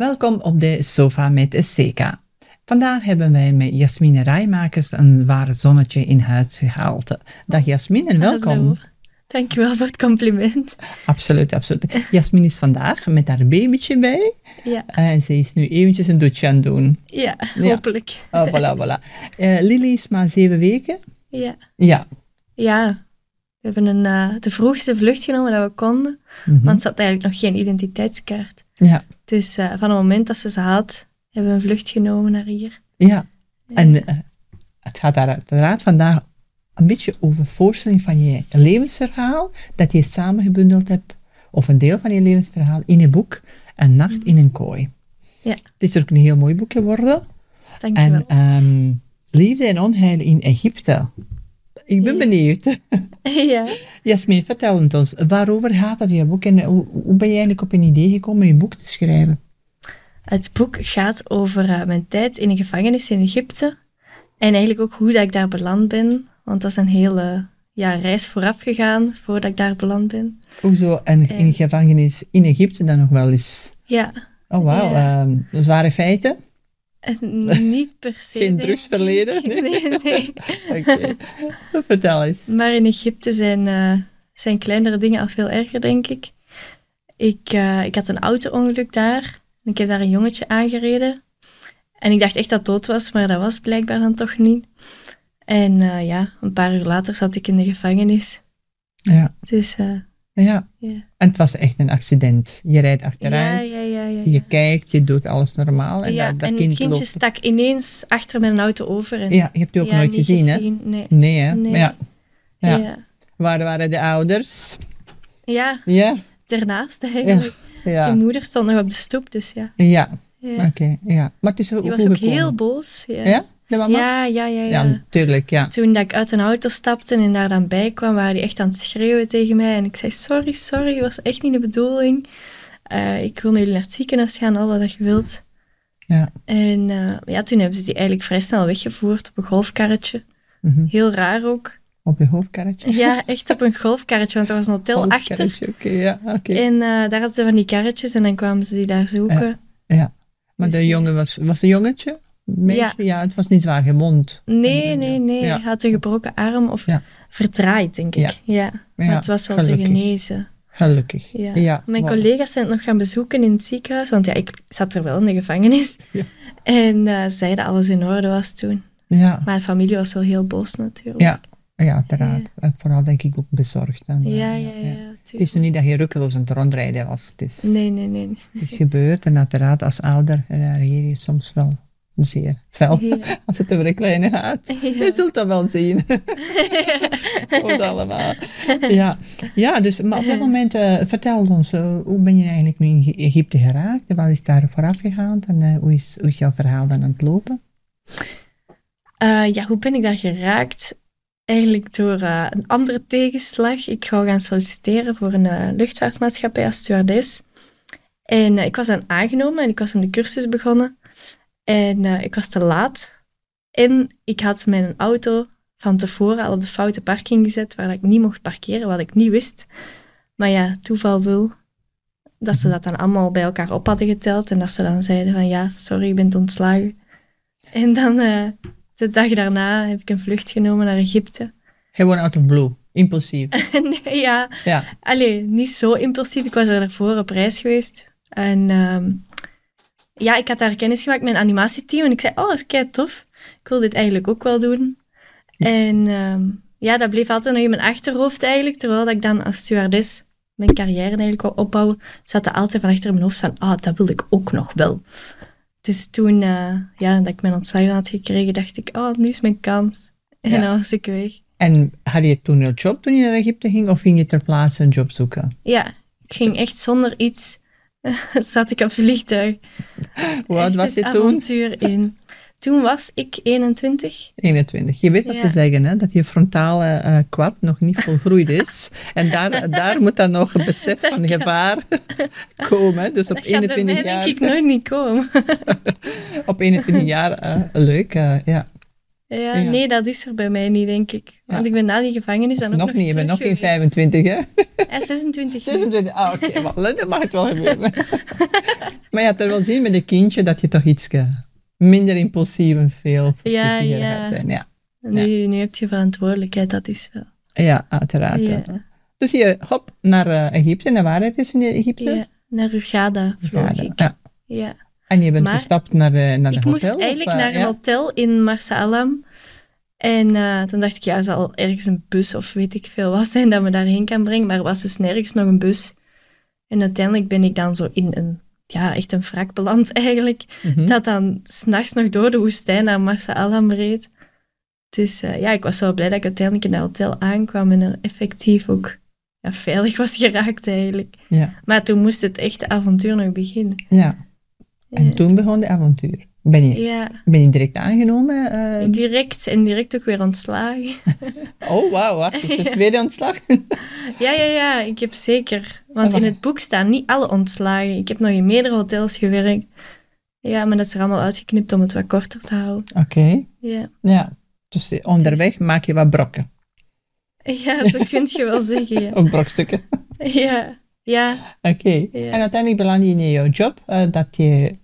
Welkom op de sofa met Seka. Vandaag hebben wij met Jasmine Rijmakers een ware zonnetje in huis gehaald. Dag Jasmine en welkom. Hallo. Dankjewel voor het compliment. Absoluut, absoluut. Jasmine is vandaag met haar babytje bij Ja, en ze is nu eventjes een dutje aan het doen. ja, Ja. hopelijk. Oh, voilà, voilà. Eh, Lily is maar zeven weken. Ja. Ja. ja, we hebben een, eh, de vroegste vlucht genomen dat we konden, Mhm. want ze had eigenlijk nog geen identiteitskaart. Ja, Dus eh, van het moment dat ze ze had, hebben we een vlucht genomen naar hier. ja. En eh, het gaat daar uiteraard vandaag een beetje over voorstelling van je levensverhaal, dat je samengebundeld hebt, of een deel van je levensverhaal, in een boek, Een nacht in een kooi. Ja. Het is ook een heel mooi boek geworden. Dankjewel. En ehm, Liefde en onheil in Egypte. Ik ben Ja. benieuwd. ja. Jasmin, vertel het ons. Waarover gaat dat je boek en hoe, hoe ben je eigenlijk op een idee gekomen om je boek te schrijven? Het boek gaat over eh, mijn tijd in een gevangenis in Egypte. En eigenlijk ook hoe dat ik daar beland ben. Want dat is een hele ja, reis vooraf gegaan voordat ik daar beland ben. Hoezo een, in Eh. gevangenis in Egypte dan nog wel eens? Ja, Oh, wauw. Ja. ehm, zware feiten? Niet per se. Geen drugsverleden? ik. Nee, nee. Oké. Vertel eens. Maar in Egypte zijn, eh, zijn kleinere dingen al veel erger, denk ik. Ik, eh, ik had een auto-ongeluk daar. Ik heb daar een jongetje aangereden. En ik dacht echt dat dood was, maar dat was blijkbaar dan toch niet. En eh, ja, een paar uur later zat ik in de gevangenis. Ja. Dus ja. ja. En het was echt een accident. Je rijdt achteruit. ja, ja, ja. Je kijkt, je doet alles normaal. En, dat, dat en kind het kindje loopt. stak ineens achter mijn auto over. En, Ja, je hebt die ook nooit gezien, hè? Nee. Nee, hè? Nee. Ja. Ja. Waar waren de ouders? ja, Ja. daarnaast eigenlijk. Ja. Zijn moeder stond nog op de stoep, dus ja. Ja. Oké, ja. Maar het is ook Die was ook gekomen. heel boos. Ja, Ja? De mama? ja, ja. ja, Ja, ja. natuurlijk, ja. Toen dat ik uit een auto stapte en daar dan bij kwam, waren die echt aan het schreeuwen tegen mij. En ik zei, sorry, sorry, het was echt niet de bedoeling. Eh, ik wil met jullie naar het ziekenhuis gaan, al wat je wilt. Ja. En eh, ja, toen hebben ze die eigenlijk vrij snel weggevoerd op een golfkarretje. Mhm. Heel raar ook. Op je hoofdkarretje? Ja, echt op een golfkarretje, want er was een hotel achter. Oké, ja, oké. En eh, daar hadden ze van die karretjes en dan kwamen ze die daar zoeken. Ja. Maar Dus, de ja. jongen was, was een jongetje? Meisje? Ja. het was niet zwaar gewond. Nee, nee, nee. Hij had een gebroken arm of verdraaid, denk ik. Ja. Ja. Maar het was wel gelukkig. te genezen. Gelukkig. Ja. Ja, Mijn collega's zijn het nog gaan bezoeken in het ziekenhuis, want ja, ik zat er wel in de gevangenis. Ja. En eh zeiden alles in orde was toen. Ja, Maar de familie was wel heel boos natuurlijk. ja. ja uiteraard. En vooral denk ik ook bezorgd. Dan, eh, ja, ja. ja, Het is nu niet dat je rukkeloos aan het rondrijden was. Het is, Nee, nee, nee. het is gebeurd en uiteraard als ouder reageer je soms wel zeer fel. Ja. Als het over een kleine gaat. Je Ja. zult dat wel zien. Goed allemaal. Ja, ja dus maar op dat moment, eh, vertel ons, eh, hoe ben je eigenlijk nu in Egypte geraakt? Wat is daar vooraf gegaan en eh, hoe, is, hoe is jouw verhaal dan aan het lopen? Ja, hoe ben ik daar geraakt? Eigenlijk door een andere tegenslag. Ik wou gaan solliciteren voor een luchtvaartmaatschappij als stewardess. En ik was dan aangenomen en ik was aan de cursus begonnen. En eh, ik was te laat. En ik had mijn auto van tevoren al op de foute parking gezet, waar ik niet mocht parkeren, wat ik niet wist. Maar ja, toeval wil dat ze dat dan allemaal bij elkaar op hadden geteld en dat ze dan zeiden van ja, sorry, je bent ontslagen. En dan eh, de dag daarna heb ik een vlucht genomen naar Egypte. Gewoon out of blue, impulsief. nee, ja, Ja, allee, niet zo impulsief. Ik was er daarvoor op reis geweest. En ehm, ja, ik had daar kennis gemaakt met een animatieteam. En ik zei, oh, dat is kei tof. Ik wil dit eigenlijk ook wel doen. En ehm, ja, dat bleef altijd nog in mijn achterhoofd eigenlijk. Terwijl dat ik dan als stewardess mijn carrière eigenlijk wou opbouwen, zat er altijd van achter mijn hoofd van, ah, dat wilde ik ook nog wel. Dus toen eh, ja, dat ik mijn ontslag had gekregen, dacht ik, oh, nu is mijn kans. En Ja. dan was ik weg. en had je toen een job toen je naar Egypte ging of ging je ter plaatse een job zoeken? Ja, ik ging echt zonder iets. zat ik op vliegtuig. Hoe oud was je toen? avontuur in. Toen was ik 21. 21. Je weet wat Ja. ze zeggen, hè? dat je frontale eh kwad nog niet volgroeid is. en daar, daar moet dan nog een besef van gevaar komen. hè. Dus op Dat gaat bij 21 mij jaar, denk ik nooit niet komen. op 21 jaar eh, leuk. eh, ja. Ja, Ja. Nee, dat is er bij mij niet, denk ik. Want Ja. ik ben na die gevangenis dan ook nog niet, je bent nog geen geweest. 25, hè? Ja, 26. nu. 26, ah oké, wel, dan mag het wel gebeuren. Maar je had er wel zien met een kindje dat je toch iets eh, minder impulsief en veel Ja, voorzichtiger ja. gaat zijn. Ja, Nu, nu heb je verantwoordelijkheid, dat is wel. ja uiteraard. Dus je, hop, naar eh, Egypte. En waar het is in Egypte? Ja, naar Hurghada vloog ik. ja. En je bent Maar gestapt naar de, naar de Ik hotel? moest eigenlijk of, eh, naar een ja? hotel in Marsa Alam. En eh, toen dacht ik, ja, zal ergens een bus of weet ik veel wat zijn dat me daarheen kan brengen. Maar er was dus nergens nog een bus. En uiteindelijk ben ik dan zo in een, ja, echt een wrak beland eigenlijk. Mhm. Dat dan s'nachts nog door de woestijn naar Marsa Alam reed. Dus eh, ja, ik was wel blij dat ik uiteindelijk in dat hotel aankwam en er effectief ook ja, veilig was geraakt eigenlijk. Ja, Maar toen moest het echte avontuur nog beginnen. ja. En Ja. toen begon de avontuur. Ben je, Ja, ben je direct aangenomen? eh? direct en direct ook weer ontslagen. Oh, wauw, wacht. Is de tweede ontslag? Ja, ja, ja, ik heb zeker. Want Ah, in het boek staan niet alle ontslagen. Ik heb nog in meerdere hotels gewerkt. Ja, maar dat is er allemaal uitgeknipt om het wat korter te houden. Oké, Ja, ja. Dus eh, onderweg maak je wat brokken. ja zo kun je wel zeggen. Ja, Of brokstukken. ja, ja, Oké. Ja. En uiteindelijk beland je in jouw job eh, dat je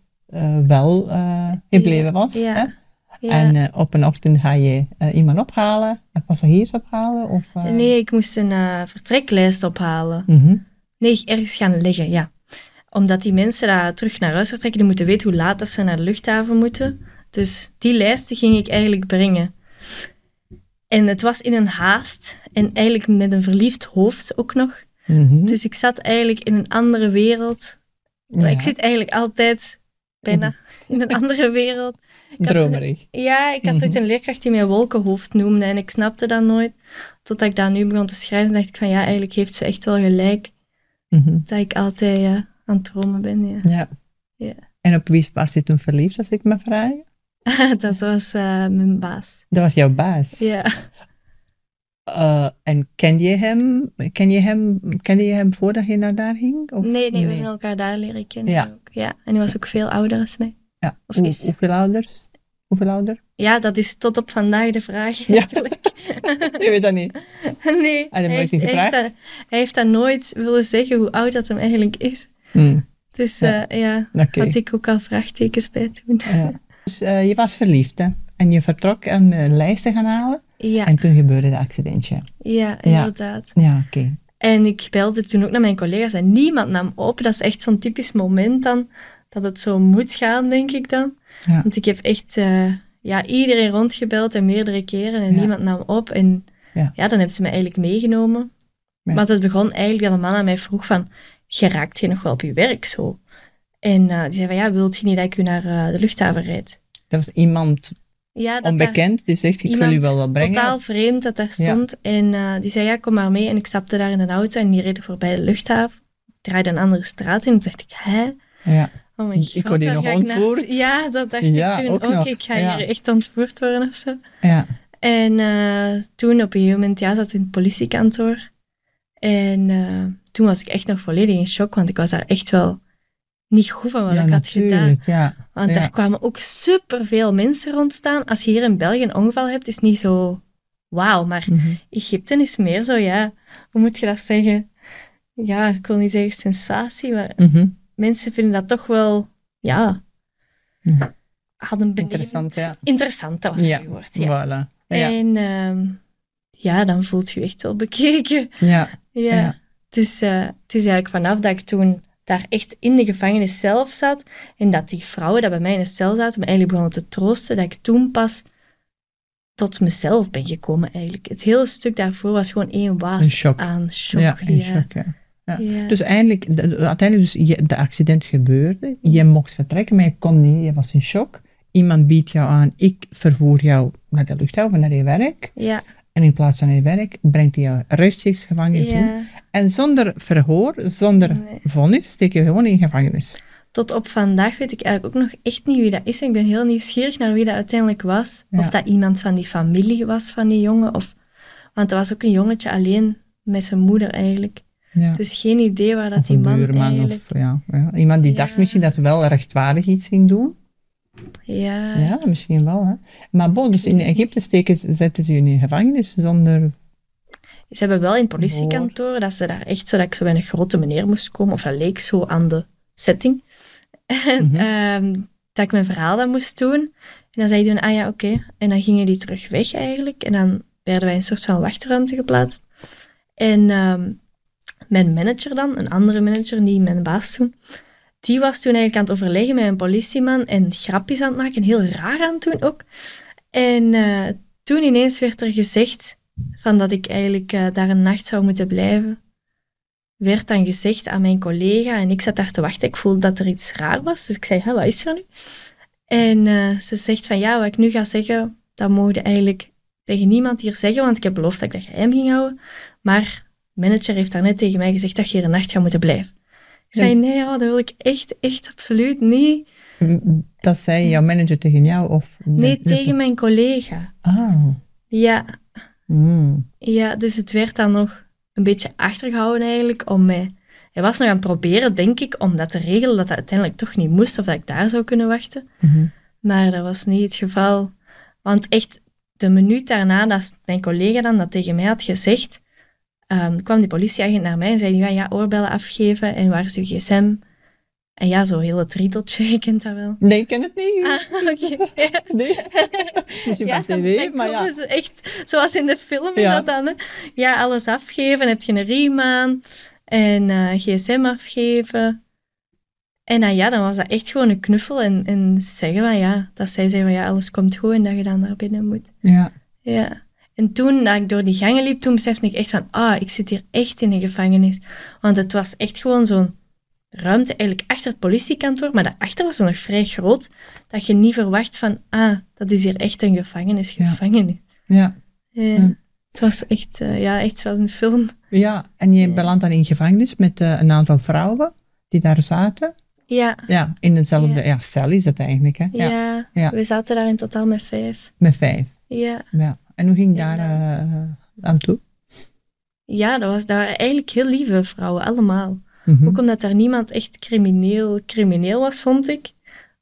wel eh, gebleven Ja, was. ja, Hè? ja. En eh, op een ochtend ga je eh, iemand ophalen, een passagiers ophalen? Of, eh? Nee, ik moest een eh, vertreklijst ophalen. Mhm. Nee, ergens gaan leggen, ja. Omdat die mensen daar terug naar huis vertrekken, die moeten weten hoe laat dat ze naar de luchthaven moeten. Dus die lijsten ging ik eigenlijk brengen. En het was in een haast en eigenlijk met een verliefd hoofd ook nog. Mhm. Dus ik zat eigenlijk in een andere wereld. Ja. Ik zit eigenlijk altijd bijna in een andere wereld. had- Dromerig. Ja, ik had Mhm. ooit een leerkracht die mij wolkenhoofd noemde en ik snapte dat nooit. Totdat ik dat nu begon te schrijven, dacht ik van ja, eigenlijk heeft ze echt wel gelijk Mhm. dat ik altijd ja, aan het dromen ben. Ja. Ja. Ja. En op wie was je toen verliefd, als ik me vraag? dat was eh, mijn baas. Dat was jouw baas. Ja. Eh, en ken je hem, ken je hem, kende je hem voordat je naar daar ging? Of? Nee, nee, we hebben elkaar daar leren kennen. Ja. Ook. ja. En hij was ook veel ouder dan mij. Ja. Of Hoe- is. hoeveel ouders? Hoeveel ouder? Ja, dat is tot op vandaag de vraag Ja. eigenlijk. Je weet dat niet. nee, Ah, hij heeft gevraagd? dat, hij heeft dat nooit willen zeggen hoe oud dat hem eigenlijk is. Hm, Dus Ja. ja, ja had ik ook al vraagtekens bij toen. Ja. Dus eh, je was verliefd, hè? En je vertrok om een lijst te gaan halen. Ja, En toen gebeurde het accidentje. ja inderdaad. Ja, oké. En ik belde toen ook naar mijn collega's en niemand nam op. Dat is echt zo'n typisch moment dan, dat het zo moet gaan, denk ik dan. Ja. Want ik heb echt eh, ja, iedereen rondgebeld en meerdere keren en Ja. niemand nam op. En Ja. ja. dan hebben ze me eigenlijk meegenomen. Want het begon eigenlijk dat een man aan mij vroeg van, geraakt je nog wel op je werk zo? En eh, die zei van, ja, wilt je niet dat ik u naar eh, de luchthaven rijd? Dat was iemand Ja, dat onbekend, die zegt, ik wil u wel wat brengen. Totaal vreemd dat daar stond. En eh, die zei, ja, kom maar mee. En ik stapte daar in een auto en die reden voorbij de luchthaven. Ik draaide een andere straat in. En dacht ik, hè? Ja. Oh mijn Ik god, word hier nog ik naar- ontvoerd. Ja, dat dacht Ja, ik toen ook ook. nog. Ik ga Ja. hier echt ontvoerd worden of zo. Ja. En eh, toen op een gegeven moment ja, zaten we in het politiekantoor. En eh, toen was ik echt nog volledig in shock, want ik was daar echt wel niet goed van wat ik had gedaan. ja. Want Ja. daar kwamen ook superveel mensen rondstaan. Als je hier in België een ongeval hebt, is het niet zo wauw. Maar Mhm. Egypte is meer zo, ja, hoe moet je dat zeggen? Ja, ik wil niet zeggen sensatie, maar Mhm. mensen vinden dat toch wel, ja, Mhm. hadden Interessant, ja. Interessant, dat was Ja, het woord, ja. Voilà. Ja. En ehm, ja, dan voelt je echt wel bekeken. ja. Ja. Ja. Het, is, eh, het is eigenlijk vanaf dat ik toen daar echt in de gevangenis zelf zat en dat die vrouwen dat bij mij in de cel zaten me eigenlijk begonnen te troosten, dat ik toen pas tot mezelf ben gekomen eigenlijk. Het hele stuk daarvoor was gewoon één waas Een shock. aan shock. Ja, ja. shock, ja. Dus eindelijk, de- de- uiteindelijk, dus je, de accident gebeurde. Je mocht vertrekken, maar je kon niet. Je was in shock. Iemand biedt jou aan, ik vervoer jou naar de luchthaven, naar je werk. ja, En in plaats van je werk, brengt hij jou rechtstreeks gevangenis in. En zonder verhoor, zonder Nee. vonnis, steek je gewoon in gevangenis. Tot op vandaag weet ik eigenlijk ook nog echt niet wie dat is. Ik ben heel nieuwsgierig naar wie dat uiteindelijk was. Ja. Of dat iemand van die familie was van die jongen. Of... Want er was ook een jongetje alleen met zijn moeder eigenlijk. Ja. Dus geen idee waar dat of die man buurman. eigenlijk... Of, ja, ja. Iemand die dacht misschien dat wel rechtvaardig iets ging doen. Ja. Ja, misschien wel. Hè. Maar bon, dus in Egypte steken, ze- zetten ze je in gevangenis zonder... Ze hebben wel in het politiekantoor dat ze daar echt zo dat ik zo bij een grote meneer moest komen. Of dat leek zo aan de setting. En, Mhm. ehm, dat ik mijn verhaal dan moest doen. En dan zei hij, ah ja, oké. En dan gingen die terug weg eigenlijk. En dan werden wij in een soort van wachtruimte geplaatst. En ehm, mijn manager dan, een andere manager, niet mijn baas toen, die was toen eigenlijk aan het overleggen met een politieman en grapjes aan het maken. Heel raar aan het doen ook. En eh, toen ineens werd er gezegd van dat ik eigenlijk eh, daar een nacht zou moeten blijven. Werd dan gezegd aan mijn collega en ik zat daar te wachten. Ik voelde dat er iets raar was, dus ik zei, "Hè, wat is er nu? En eh, ze zegt van, ja, wat ik nu ga zeggen, dat mogen eigenlijk tegen niemand hier zeggen, want ik heb beloofd dat ik dat geheim ging houden. Maar manager heeft daarnet tegen mij gezegd dat je hier een nacht gaat moeten blijven. Ik zei, nee, ja, dat wil ik echt, echt absoluut niet. Dat zei jouw manager tegen jou? Of Nee, tegen mijn collega. Ah. Ja, Mm. ja, dus het werd dan nog een beetje achtergehouden eigenlijk om mij... Hij was nog aan het proberen, denk ik, om dat te regelen dat dat uiteindelijk toch niet moest, of dat ik daar zou kunnen wachten. Mhm. Maar dat was niet het geval. Want echt, de minuut daarna dat mijn collega dan dat tegen mij had gezegd, ehm, kwam die politieagent naar mij en zei, ja, ja, oorbellen afgeven en waar is uw gsm? En ja, zo heel het riedeltje, je kent dat wel. Nee, ik ken het niet. Ah, oké. Nee. Dus je Ja, tv, maar ja. echt, zoals in de film is Ja. dat dan, hè? Ja, alles afgeven, heb je een riem aan en eh, gsm afgeven. En dan, ja, dan was dat echt gewoon een knuffel en, en zeggen van ja, dat zij zeggen van ja, alles komt goed en dat je dan naar binnen moet. Ja. Ja. En toen dat ik door die gangen liep, toen besefte ik echt van, ah, ik zit hier echt in een gevangenis. Want het was echt gewoon zo'n ruimte eigenlijk achter het politiekantoor, maar daarachter was het nog vrij groot, dat je niet verwacht van, ah, dat is hier echt een gevangenis, gevangenis. Ja. Ja. Ja. Het was echt, eh, ja, echt zoals een film. ja, en je Ja. belandt dan in gevangenis met eh, een aantal vrouwen die daar zaten. Ja, Ja, in dezelfde Ja. ja. cel is het eigenlijk. Hè? ja. Ja. Ja. we zaten daar in totaal met vijf. Met vijf. Ja, Ja. En hoe ging daar eh, aan toe? ja dat, was, dat waren eigenlijk heel lieve vrouwen, allemaal. Mhm. Ook omdat daar niemand echt crimineel, crimineel was, vond ik.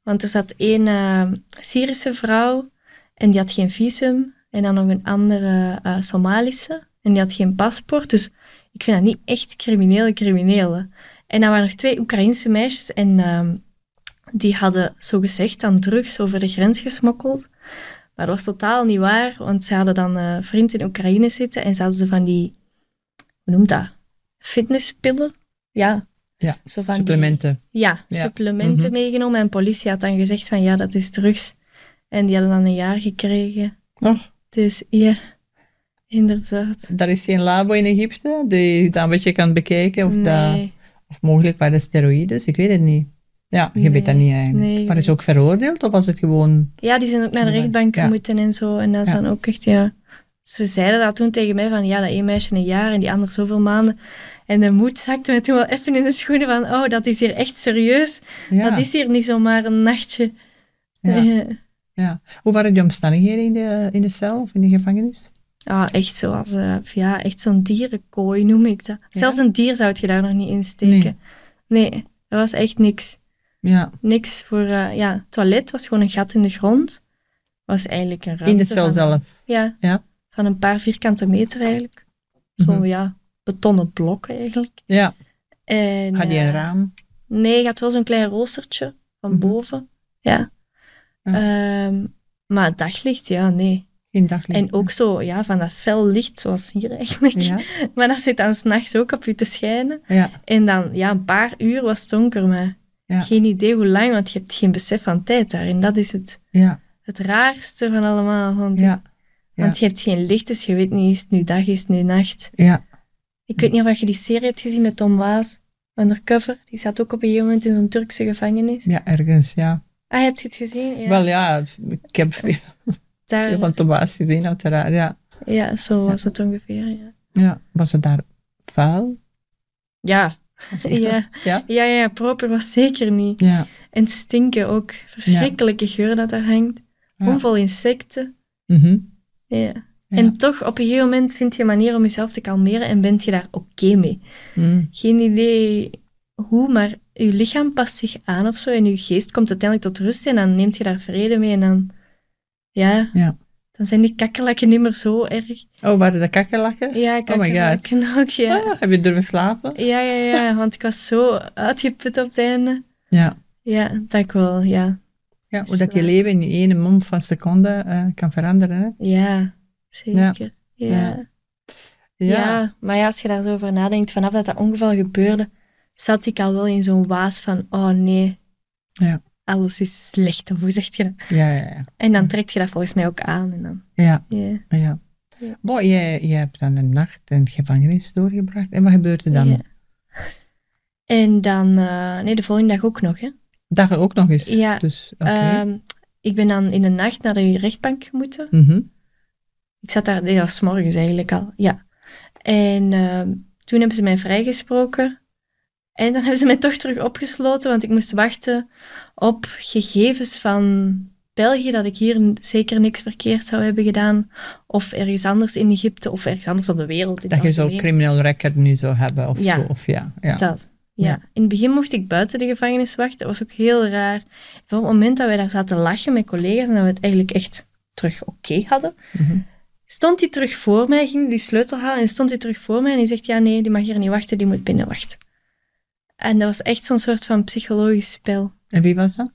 Want er zat één eh, Syrische vrouw en die had geen visum. En dan nog een andere eh, Somalische en die had geen paspoort. Dus ik vind dat niet echt criminele criminelen. En dan waren er twee Oekraïnse meisjes en ehm, die hadden zogezegd dan drugs over de grens gesmokkeld. Maar dat was totaal niet waar, want ze hadden dan een vriend in Oekraïne zitten en ze hadden ze van die, hoe noemt dat? Fitnesspillen? Ja. Ja, Zo van die- Supplementen. ja, Ja. supplementen Mhm. meegenomen. En politie had dan gezegd van ja, dat is drugs. En die hadden dan een jaar gekregen. Oh, Dus ja, inderdaad. daar is geen labo in Egypte die dat een beetje kan bekijken. Of, dat, of mogelijk waren dat steroïdes, ik weet het niet. Ja, je weet dat Nee, niet eigenlijk. nee, maar is ook veroordeeld of was het gewoon... ja, die zijn ook naar de rechtbank Ja. moeten en zo. En dat is Ja. dan ook echt, ja. Ze zeiden dat toen tegen mij van ja, dat één meisje een jaar en die ander zoveel maanden. En de moed zakte me toen wel even in de schoenen van oh, dat is hier echt serieus. Ja, Dat is hier niet zomaar een nachtje. ja, ja. Hoe waren de omstandigheden in de, in de cel of in de gevangenis? Ah, echt zoals, eh, ja, echt zo'n dierenkooi noem ik dat. Zelfs een dier zou je daar nog niet in steken. Nee, er was echt niks. Ja, Niks voor, eh, ja, het toilet was gewoon een gat in de grond. Was eigenlijk een ruimte in de cel van, zelf. Ja, Ja. van een paar vierkante meter eigenlijk. Zo, Mhm. ja, betonnen blokken eigenlijk. Ja, En, had je een eh, raam? Nee, je had wel zo'n klein roostertje van Mhm. boven. Ja. Ehm, maar het daglicht, ja, nee. Geen daglicht. En ook zo, ja, van dat fel licht, zoals hier eigenlijk. Ja, Maar dat zit dan s'nachts ook op je te schijnen. ja, En dan, ja, een paar uur was het donker, maar Ja. geen idee hoe lang, want je hebt geen besef van tijd daar. En dat is het, ja, het raarste van allemaal. Want, ja, want je hebt geen licht, dus je weet niet, is het nu dag, is het nu nacht. ja. Ik weet niet of je die serie hebt gezien met Tom Waas, Undercover. Die zat ook op een gegeven moment in zo'n Turkse gevangenis. Ja, ergens, ja. Ah, heb je het gezien? Ja. Wel ja, ik heb veel daar, veel van Thomas gezien, uiteraard. Ja. ja, zo was het ongeveer, ja. ja. Was het daar vuil? Ja, ja. Ja? Ja, ja, proper was zeker niet. Ja. En stinken ook. Verschrikkelijke geur dat er hangt. Ja. Bomvol insecten. Mhm. Ja. Ja. En toch, op een gegeven moment vind je een manier om jezelf te kalmeren en bent je daar oké mee. Mm. Geen idee hoe, maar je lichaam past zich aan of zo en je geest komt uiteindelijk tot rust en dan neemt je daar vrede mee en dan, ja, Ja. Dan zijn die kakkerlakken niet meer zo erg. Oh, waren dat kakkerlakken? Ja, my God. ook, ja. Ah, heb je durven slapen? Ja, ja, ja, want ik was zo uitgeput op het einde. Ja. ja, dat wel, ja. Ja, Dus, hoe dat je eh, leven in één mond van seconde eh, kan veranderen. Hè? Ja, zeker. Ja. Ja. Ja. maar ja, als je daar zo over nadenkt, vanaf dat dat ongeval gebeurde, zat ik al wel in zo'n waas van, oh nee, Ja. Alles is slecht, of hoe zeg je dat? ja, ja, ja. En dan trekt je dat volgens mij ook aan. En dan, ja, ja. ja. Ja. Boy, jij, jij hebt dan een nacht in de gevangenis doorgebracht. En wat gebeurt er dan? Ja. En dan, eh, nee, de volgende dag ook nog, hè. Dag ook nog eens. Ja, Dus, oké. Ehm, ik ben dan in de nacht naar de rechtbank moeten. Mhm. Ik zat daar, ja, s morgens eigenlijk al, ja. En ehm, toen hebben ze mij vrijgesproken. En dan hebben ze mij toch terug opgesloten, want ik moest wachten op gegevens van België, dat ik hier zeker niks verkeerd zou hebben gedaan. Of ergens anders in Egypte, of ergens anders op de wereld. Dat je zo'n crimineel record nu zou hebben of Ja. zo. Of ja, ja. Dat. Ja. Ja. In het begin mocht ik buiten de gevangenis wachten. Dat was ook heel raar. Van het moment dat wij daar zaten lachen met collega's en dat we het eigenlijk echt terug oké hadden, Mhm. stond hij terug voor mij, ging die sleutel halen en stond hij terug voor mij en die zegt, ja nee, die mag hier niet wachten, die moet binnen wachten. En dat was echt zo'n soort van psychologisch spel. En wie was dat?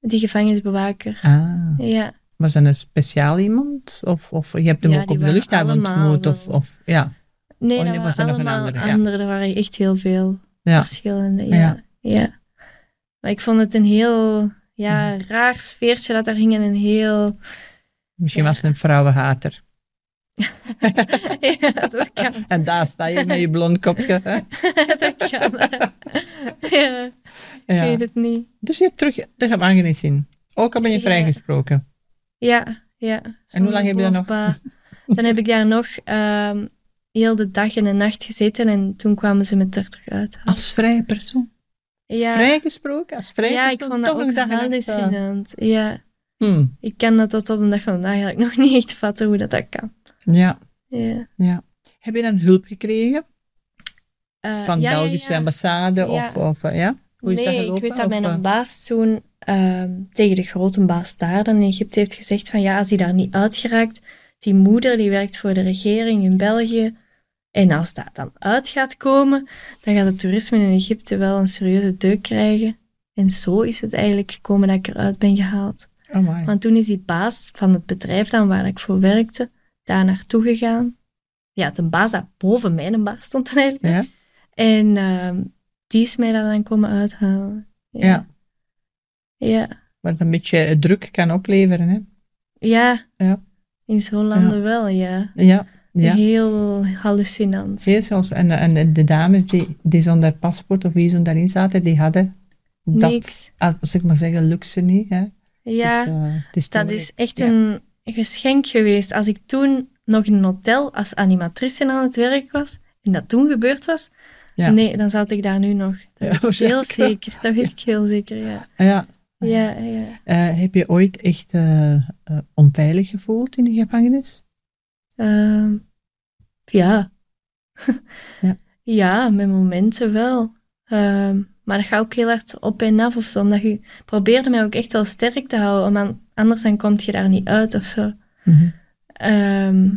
Die gevangenisbewaker. Ah, Ja, was dat een speciaal iemand? Of, of je hebt hem Ja, ook op de luchthaven allemaal ontmoet? Of, of, ja. nee, Oh, dat was er nog een allemaal andere, ja. andere. Er waren echt heel veel Ja. verschillende. Ja, Ja. Maar ik vond het een heel ja, raar sfeertje dat daar ging en een heel... Misschien was het een vrouwenhater. ja, dat kan. En daar sta je met je blond kopje. Dat kan. Ja, ik Ja. weet het niet. Dus je hebt terug de gevangenis in. Ook al ben je Ja. vrijgesproken. Ja, ja. En hoe lang heb je daar nog? Dan heb ik daar nog ehm, heel de dag en de nacht gezeten en toen kwamen ze me er terug uit. Als vrije persoon. Ja, Vrijgesproken? Als vrije ja ik persoon? vond dat ook een dag eh. Ja, hmm. ik kan dat tot op de dag van vandaag eigenlijk nog niet echt vatten hoe dat, dat kan. Ja, Ja. ja. Heb je dan hulp gekregen? Eh, Van ja, ja, Belgische ja. ambassade? Of, of eh, ja? Hoe is dat ik weet dat Of, mijn eh, baas toen ehm, tegen de grote baas daar dan in Egypte heeft gezegd van ja, als hij daar niet uitgeraakt, die moeder die werkt voor de regering in België, en als dat dan uit gaat komen, dan gaat het toerisme in Egypte wel een serieuze deuk krijgen. En zo is het eigenlijk gekomen dat ik eruit ben gehaald. Oh my. Want toen is die baas van het bedrijf dan waar ik voor werkte, daar naartoe gegaan. Ja, de baas dat boven mijn baas stond dan eigenlijk. Ja? En ehm, die is mij daar dan komen uithalen. Ja. Ja. Wat een beetje druk kan opleveren. Hè? Ja. Ja. In zo'n landen wel, ja. Ja, ja. Heel hallucinant. Heel zelfs. En, en de dames die, die zonder paspoort of visum daarin zaten, die hadden dat, Niks. als ik mag zeggen, luxe niet. Hè? Ja, Dus, eh, het is dat is echt ja. een geschenk geweest. Als ik toen nog in een hotel als animatrice aan het werk was, en dat toen gebeurd was, Ja. nee, dan zat ik daar nu nog. Dat Ja, weet ik heel zeker. Dat weet ik heel zeker, ja. Ja. Ja. Eh, heb je ooit echt eh, eh, onveilig gevoeld in de gevangenis? Ehm, ja. Ja. ja, met momenten wel. Ehm, maar dat gaat ook heel hard op en af of zo. Omdat je probeerde mij ook echt wel sterk te houden. Want anders dan kom je daar niet uit of zo. Mhm. Ehm,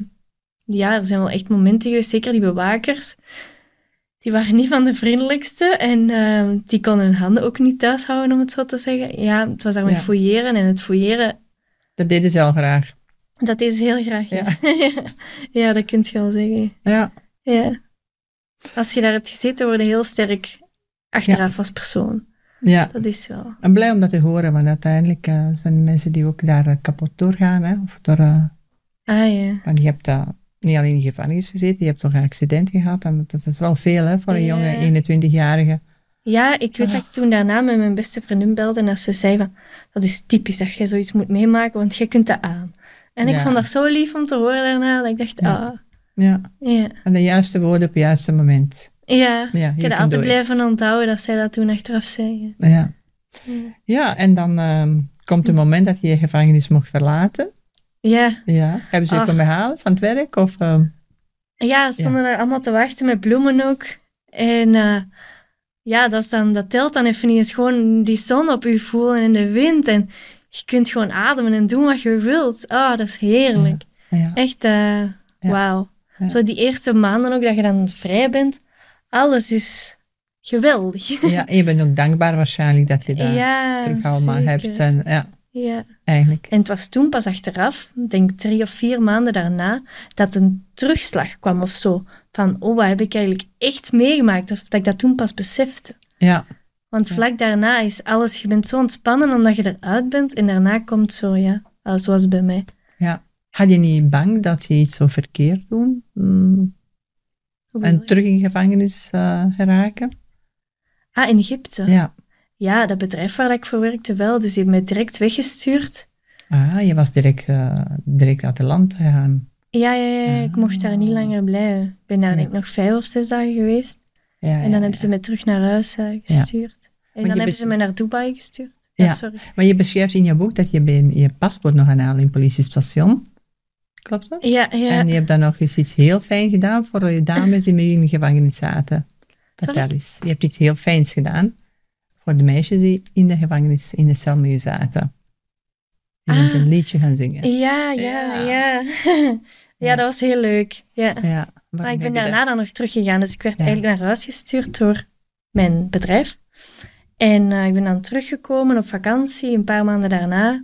ja, er zijn wel echt momenten geweest, zeker die bewakers. Die waren niet van de vriendelijkste en ehm, die konden hun handen ook niet thuis houden, om het zo te zeggen. Ja, het was daar met Ja. fouilleren en het fouilleren, Dat deden ze al graag. dat is heel graag. Ja, ja. dat kun je wel zeggen. Ja. Ja. Als je daar hebt gezeten, word je heel sterk achteraf als persoon. ja. Dat is wel. En blij om dat te horen, want uiteindelijk eh, zijn mensen die ook daar eh, kapot doorgaan. Hè? Of door, eh, Ah ja. want je hebt uh, niet alleen in de gevangenis gezeten, je hebt toch een accident gehad. En dat is wel veel hè, voor een jonge 21-jarige. Ja, ik weet dat ik toen daarna met mijn beste vriendin belde en dat ze zei van, dat is typisch dat jij zoiets moet meemaken, want jij kunt dat aan. En ik Ja. vond dat zo lief om te horen daarna, dat ik dacht, Ja. ah, Ja. ja. En de juiste woorden op het juiste moment. Ja, Ja, ik heb altijd blijven onthouden dat zij dat toen achteraf zei. Ja. Ja. ja, en dan ehm, komt het Hm. moment dat je je gevangenis mocht verlaten. Ja, Ja. Hebben ze je Ach. komen halen van het werk? Of, ehm, ja ze stonden daar allemaal te wachten met bloemen ook. En eh, ja, dat, is dan, dat telt dan even niet. Is gewoon die zon op je voelen en de wind. En je kunt gewoon ademen en doen wat je wilt. Ah, dat is heerlijk. ja. Echt, eh wauw. Zo die eerste maanden ook, dat je dan vrij bent. Alles is geweldig. Ja, en je bent ook dankbaar waarschijnlijk dat je dat ja, terug allemaal hebt. En, ja, Ja. eigenlijk. En het was toen pas achteraf, ik denk drie of vier maanden daarna, dat een terugslag kwam of zo. Van, oh, wat heb ik eigenlijk echt meegemaakt? Of dat ik dat toen pas besefte. Ja, Want Ja. vlak daarna is alles, je bent zo ontspannen omdat je eruit bent. En daarna komt zo, ja, zoals bij mij. ja. Had je niet bang dat je iets zou verkeerd doen? Mm, Hoe en terug in gevangenis eh, geraken? Ah, in Egypte. Ja. Ja, dat bedrijf waar ik voor werkte wel. Dus die hebben mij direct weggestuurd. Ah, je was direct, eh, direct uit het land gegaan. Ja, ja, ja, ik mocht daar niet Ah. langer blijven. Ik ben daar Ja. denk ik nog vijf of zes dagen geweest. Ja, En dan hebben ze mij terug naar huis eh, gestuurd. En je dan hebben ze mij naar Dubai gestuurd. Ja. Sorry. Maar je beschrijft in je boek dat je bij je paspoort nog aan halen in het politiestation. Klopt dat? Ja, ja. En je hebt dan nog eens iets heel fijn gedaan voor de dames die mee in de gevangenis zaten. Vertel eens. Je hebt iets heel fijns gedaan voor de meisjes die in de gevangenis in de cel met je zaten. Je Ah. een liedje gaan zingen. Ja, Ja. ja, ja. Dat was heel leuk. Ja. Ja, Maar ik ben daarna dan nog teruggegaan. Dus ik werd Ja. eigenlijk naar huis gestuurd door mijn bedrijf. En eh, ik ben dan teruggekomen op vakantie, een paar maanden daarna.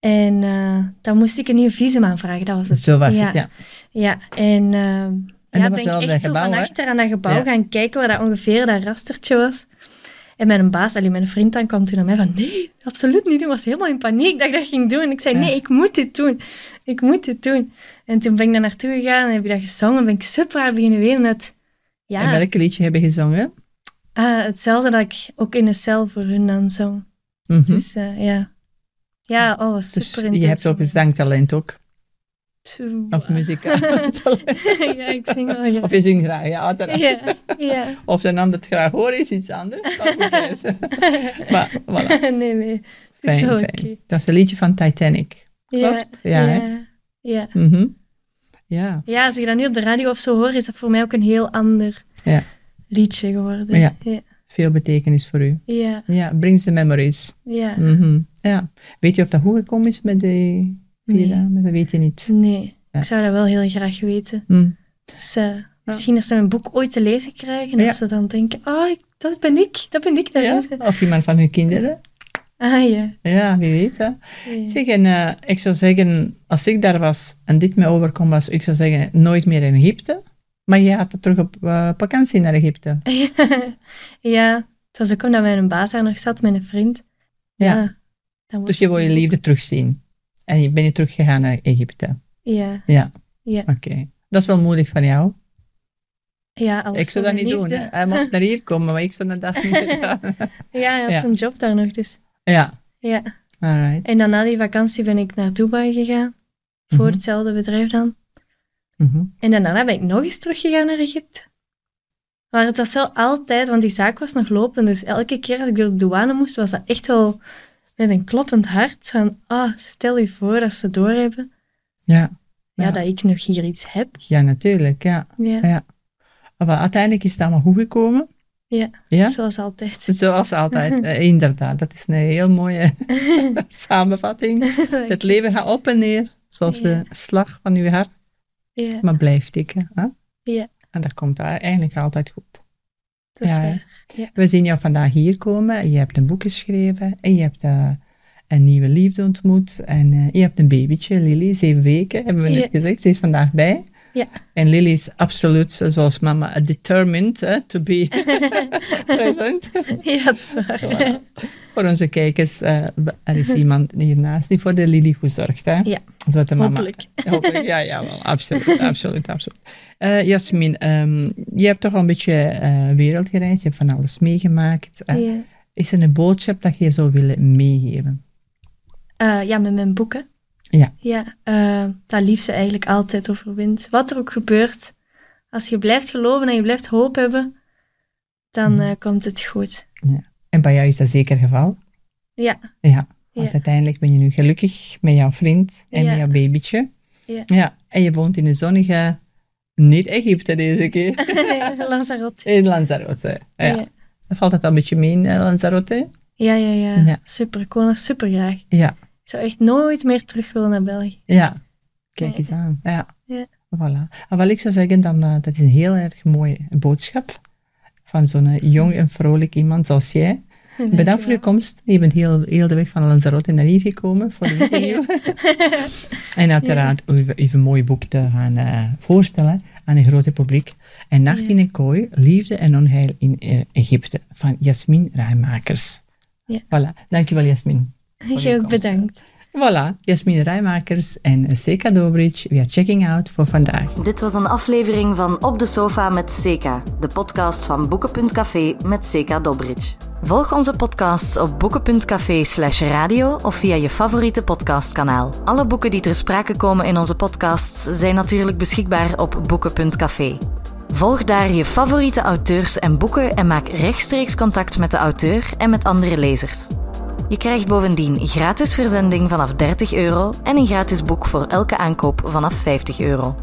En eh, dan moest ik een nieuw visum aanvragen. Dat was het. Zo was ja. het, ja. Ja, en, ja, dat was ben ik echt zo van achter aan dat gebouw Ja. gaan kijken waar dat ongeveer dat rastertje was. En mijn baas, mijn vriend dan kwam toen naar mij van nee, absoluut niet doen. Ik was helemaal in paniek dat ik dat ging doen. En ik zei nee, ik moet dit doen. Ik moet dit doen. En toen ben ik daar naartoe gegaan en heb ik dat gezongen. En ben ik super hard beginnen wenen. Het, ja, En welk liedje heb je gezongen? ah, hetzelfde dat ik ook in de cel voor hun dan zong. Mhm. Dus eh, ja. Ja, oh, Dus super je hebt ook een zangtalent ook. Of muzikaal talent. ja, ik zing wel graag. Of je zingt graag, ja. uiteraard. Ja, ja. Of een ander het graag horen is iets anders. Maar voilà, nee, nee. Fijn, fijn. Dat is een liedje van Titanic. Ja, Klopt? Ja, hè? ja, ja. Mhm. Ja, Ja, als ik dat nu op de radio of zo hoor, is dat voor mij ook een heel ander Ja. liedje geworden. Ja. ja. veel betekenis voor u. Ja, Ja, brings the memories. ja. Mhm. ja. Weet je of dat goed gekomen is met de Nee. dames? Dat weet je niet. Nee, Ja. ik zou dat wel heel graag weten. Hm. Dus, eh, misschien als ze mijn boek ooit te lezen krijgen, Ja. dat ze dan denken, oh, ik- dat ben ik, dat ben ik. Dat Ja? Of iemand van hun kinderen. Ah ja. Ja, wie weet. Hè. ja. Zeg, en eh, ik zou zeggen, als ik daar was en dit mij overkomt, was ik zou zeggen, nooit meer in Egypte. Maar je gaat terug op eh, vakantie naar Egypte. ja, het was ook omdat mijn baas daar nog zat met een vriend. Ja. Dus je wil je liefde terugzien. En je ben je teruggegaan naar Egypte. Ja, Ja. Ja. Oké. Dat is wel moedig van jou. ja alles ik zou dat niet doen. Hè. Hij mocht naar hier komen, maar ik zou dat niet gedaan. Ja, hij had Ja. zijn job daar nog, dus ja. ja. Alright. En dan na die vakantie ben ik naar Dubai gegaan. Voor Mhm. hetzelfde bedrijf dan. Mhm. En daarna ben ik nog eens teruggegaan naar Egypte. Maar het was wel altijd, want die zaak was nog lopen. Dus elke keer als ik door de douane moest, was dat echt wel met een kloppend hart. Van, ah, stel je voor dat ze doorhebben. Ja. Ja, Ja. dat ik nog hier iets heb. ja, natuurlijk. Ja. Ja, Maar uiteindelijk is het allemaal goed gekomen. Ja. Ja? zoals altijd. Zoals altijd. Eh, inderdaad. Dat is een heel mooie samenvatting. Het leven gaat op en neer. Zoals de slag van uw hart. ja, Maar blijft tikken. Hè? Ja. En dat komt eigenlijk altijd goed. Dat is Ja. We zien jou vandaag hier komen. Je hebt een boek geschreven. En je hebt eh, een nieuwe liefde ontmoet. En eh, je hebt een babytje, Lily, zeven weken, hebben we net gezegd. Ze is vandaag bij. Ja. En Lily is absoluut, zoals mama, determined to be present. Ja, dat is waar. Voilà. Voor onze kijkers, eh, er is iemand hiernaast die voor de Lily goed zorgt. Hè? Ja. Zodat de mama Hopelijk. Hopelijk, ja, ja, wel, absoluut, absoluut, absoluut. Eh Jasmin, ehm, je hebt toch al een beetje eh wereld gereisd, je hebt van alles meegemaakt. Ja. Is er een boodschap dat je zou willen meegeven? Ja, met mijn boeken. Ja. Ja, eh, dat liefde eigenlijk altijd overwint. Wat er ook gebeurt, als je blijft geloven en je blijft hoop hebben, dan Mhm. eh, komt het goed. En bij jou is dat zeker het geval? Ja. Ja, want Ja. uiteindelijk ben je nu gelukkig met jouw vriend en Ja. met jouw babytje. Ja. ja. En je woont in de zonnige, niet Egypte deze keer, Lanzarote. in Lanzarote. Ja. Ja. Valt al een beetje mee in eh, Lanzarote? Ja, ja, ja. Ja. Super. Ik woon er super graag. Ja. Ik zou echt nooit meer terug willen naar België. Ja, kijk Nee. eens aan. Ja. Ja. Voilà. En wat ik zou zeggen, dan, eh, dat is een heel erg mooie boodschap van zo'n jong en vrolijk iemand zoals jij. Bedankt voor je komst. Je bent heel, heel de weg van Lanzarote naar hier gekomen voor de interview. en uiteraard ja. uw, uw mooie boek te gaan uh, voorstellen aan een grote publiek. En Nacht in een kooi, Liefde en onheil in uh, Egypte van Jasmin Rijmakers. Ja. Voilà, dankjewel Jasmin. Je ook bedankt. Voilà, Jasmin Rijmakers en Seka Dobridge. We are checking out voor vandaag. Dit was een aflevering van Op de Sofa met Seka, de podcast van Boeken.café met Seka Dobridge. Volg onze podcasts op boeken.café slash radio of via je favoriete podcastkanaal. Alle boeken die ter sprake komen in onze podcasts zijn natuurlijk beschikbaar op boeken.café. Volg daar je favoriete auteurs en boeken en maak rechtstreeks contact met de auteur en met andere lezers. Je krijgt bovendien gratis verzending vanaf 30 euro en een gratis boek voor elke aankoop vanaf 50 euro.